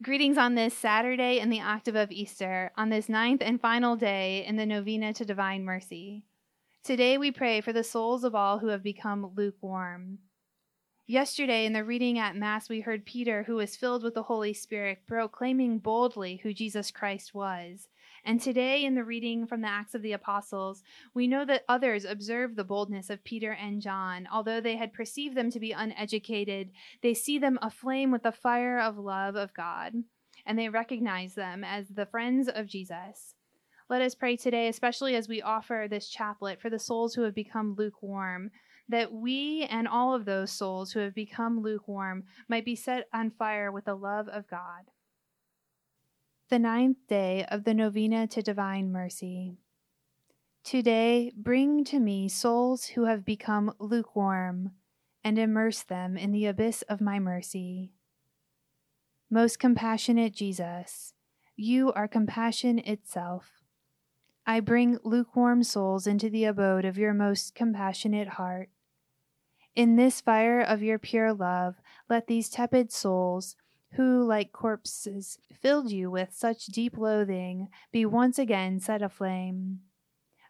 Greetings on this Saturday in the octave of Easter, on this ninth and final day in the novena to divine mercy. Today we pray for the souls of all who have become lukewarm. Yesterday in the reading at Mass, we heard Peter, who was filled with the Holy Spirit, proclaiming boldly who Jesus Christ was. And today, in the reading from the Acts of the Apostles, we know that others observe the boldness of Peter and John. Although they had perceived them to be uneducated, they see them aflame with the fire of love of God, and they recognize them as the friends of Jesus. Let us pray today, especially as we offer this chaplet for the souls who have become lukewarm, that we and all of those souls who have become lukewarm might be set on fire with the love of God the ninth day of the novena to divine mercy. Today, bring to me souls who have become lukewarm, and immerse them in the abyss of my mercy. Most compassionate Jesus, you are compassion itself. I bring lukewarm souls into the abode of your most compassionate heart. In this fire of your pure love, let these tepid souls, who, like corpses, filled you with such deep loathing, be once again set aflame.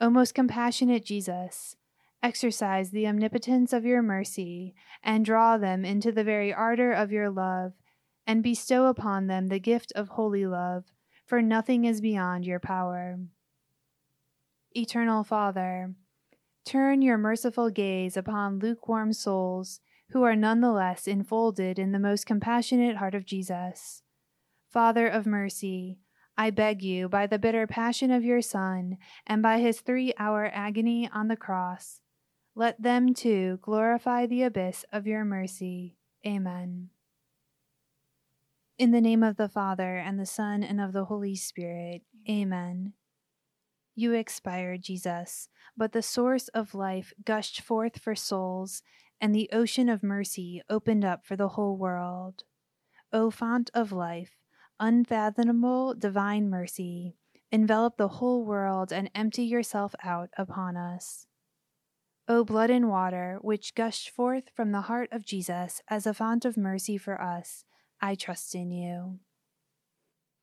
O most compassionate Jesus, exercise the omnipotence of your mercy, and draw them into the very ardor of your love, and bestow upon them the gift of holy love, for nothing is beyond your power. Eternal Father, turn your merciful gaze upon lukewarm souls who are nonetheless enfolded in the most compassionate heart of Jesus. Father of mercy, I beg you, by the bitter passion of your Son, and by his three hour agony on the cross, let them too glorify the abyss of your mercy. Amen. In the name of the Father, and the Son, and of the Holy Spirit. Amen. You expired, Jesus, but the source of life gushed forth for souls and the ocean of mercy opened up for the whole world. O fount of life, unfathomable divine mercy, envelop the whole world and empty yourself out upon us. O blood and water, which gushed forth from the heart of Jesus as a fount of mercy for us, I trust in you.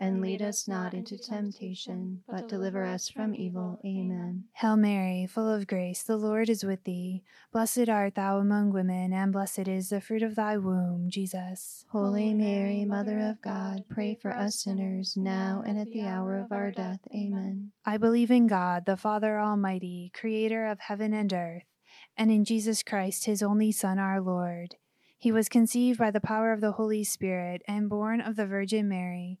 and lead us not into temptation, but deliver us from evil. Amen. Hail Mary, full of grace, the Lord is with thee. Blessed art thou among women, and blessed is the fruit of thy womb, Jesus. Holy Mary, Mother of God, pray for us sinners, now and at the hour of our death. Amen. I believe in God, the Father Almighty, creator of heaven and earth, and in Jesus Christ, his only Son, our Lord. He was conceived by the power of the Holy Spirit and born of the Virgin Mary.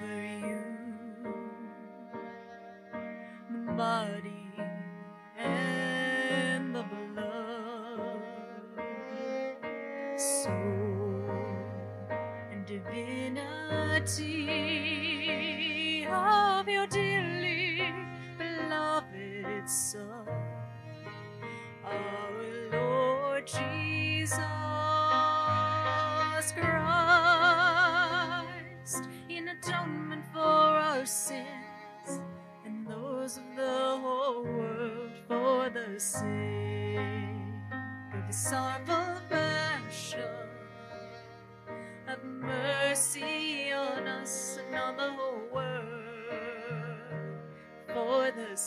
Offer you. The body and the blood, soul and divinity of your dearly beloved Son, our Lord Jesus.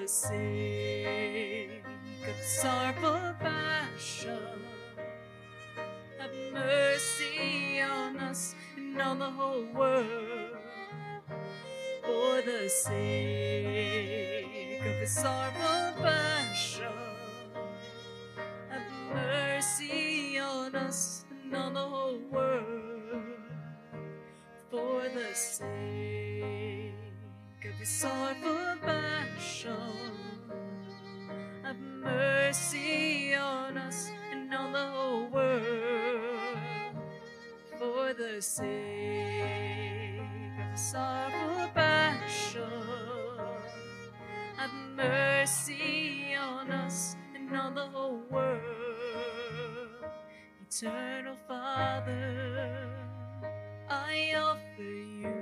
the sake of sorrowful passion. Have mercy on us and on the whole world for the sake of the sorrowful the sake of sorrowful passion. Have mercy on us and on the whole world. Eternal Father, I offer you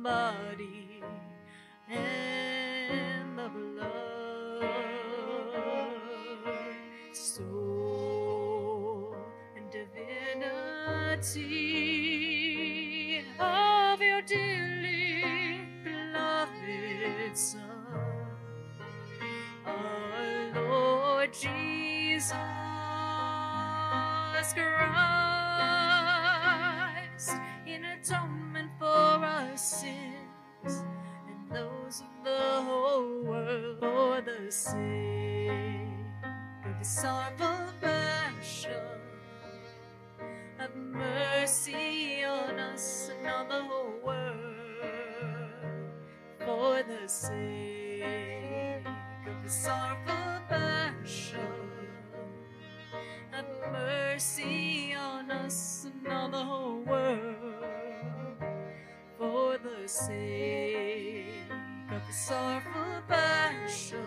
body and Jesus Christ, in atonement for our sins and those of the whole world, for the sake of His sorrowful passion. Have mercy on us and on the whole world for the sake of His sorrowful sake of His sorrowful passion.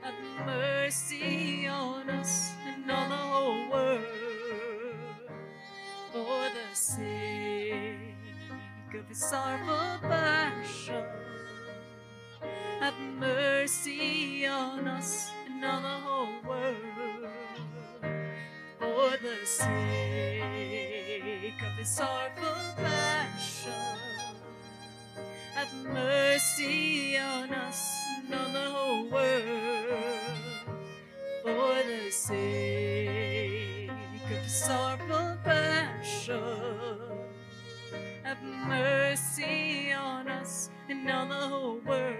Have mercy on us and on the whole world for the sake of His sorrowful passion. Have mercy on us and on the whole world for the sake of His sorrowful sorrowful passion. Have mercy on us and on the whole world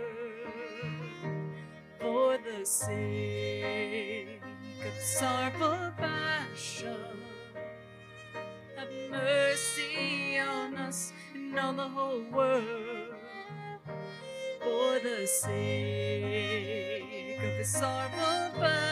for the sake of sorrowful passion. Have mercy on us and on the whole world for the sake of His sorrowful passion.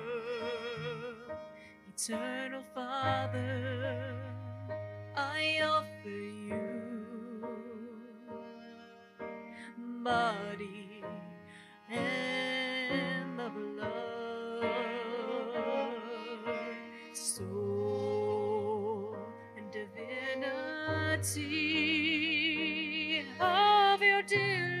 Eternal Father, I offer you body and the blood, soul and divinity of your dearly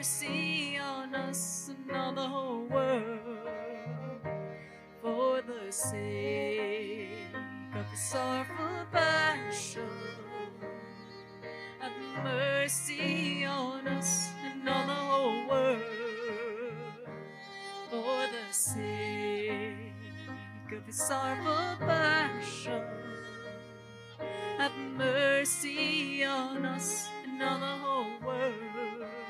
Mercy on us and on the whole world for the sake of his sorrowful passion. Have mercy on us and on the whole world for the sake of his sorrowful passion. Have mercy on us and on the whole world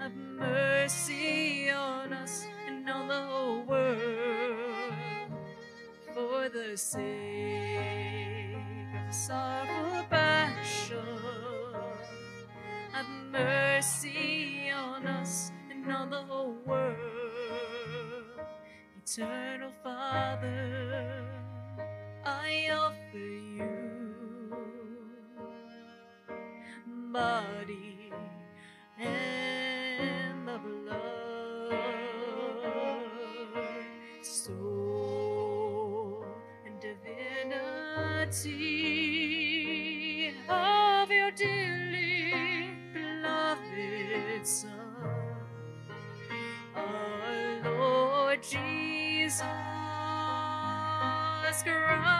Have mercy on us and on the whole world for the sake of his sorrowful passion. Have mercy on us and on the whole world. Eternal Father, I offer you body and divinity of your dearly beloved Son, our Lord Jesus Christ,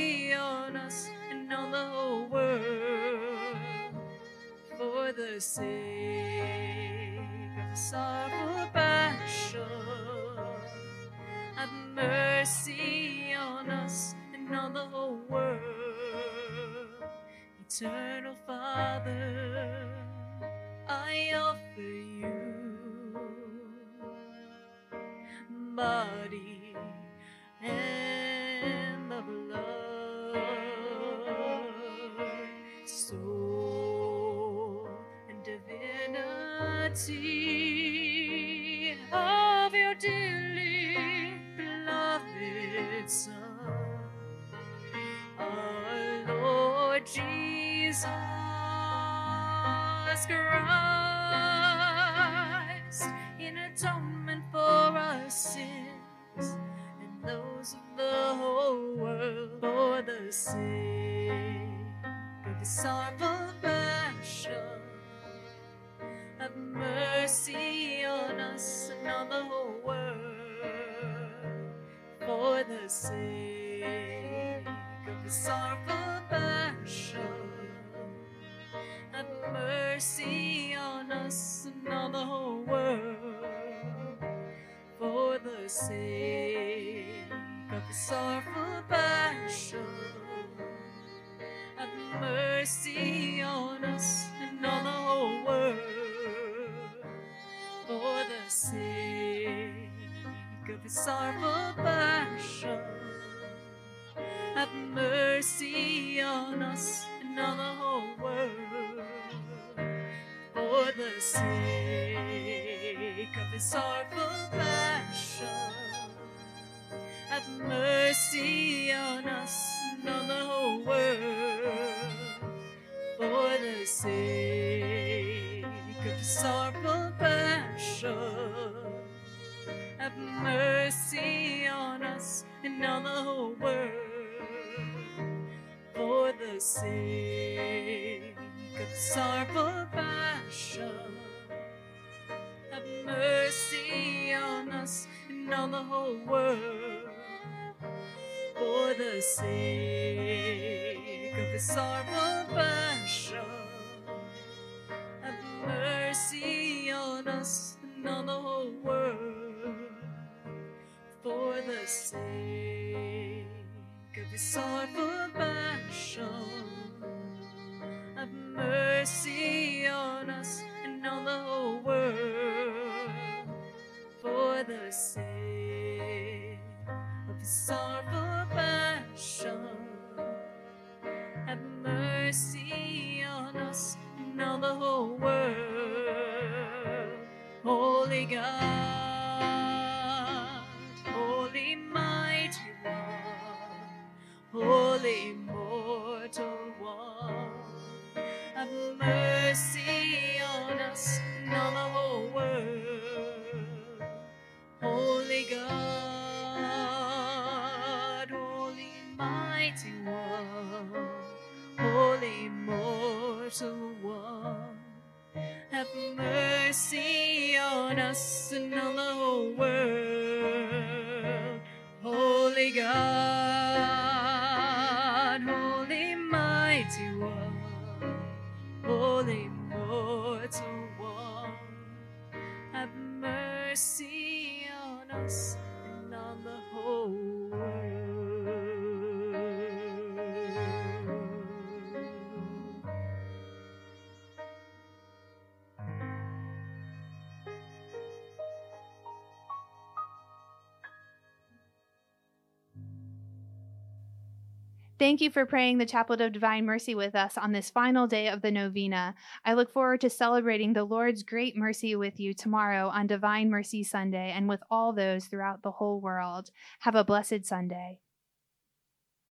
the sake of sorrowful passion. Have mercy on us and on the whole world. Eternal Father, atonement for our sins and those of the whole world, for the sake of His sorrowful passion. Have mercy on us and on the whole world, for the sake of His sorrowful passion. Have mercy the sake of His sorrowful passion. Have mercy on us and on the whole world, for the sake of His sorrowful passion. Have mercy on us and on the whole world, for the sake of His sorrowful passion. Mercy on us and on the whole world, for the sake of His sorrowful passion. Have mercy on us and on the whole world, for the sake of the sorrowful passion. Have mercy on us and on the whole world, for the sake of the sorrowful passion. Have mercy on us and on the whole world, for the sake of His sorrowful passion. Have mercy on us and on the whole world, for the sake of His sorrowful Have mercy on us and on the whole world, Holy God, on us and on the whole world. Holy God, Holy Mighty One, Holy Immortal One. Have mercy on us Thank you for praying the Chaplet of Divine Mercy with us on this final day of the novena. I look forward to celebrating the Lord's great mercy with you tomorrow on Divine Mercy Sunday and with all those throughout the whole world. Have a blessed Sunday.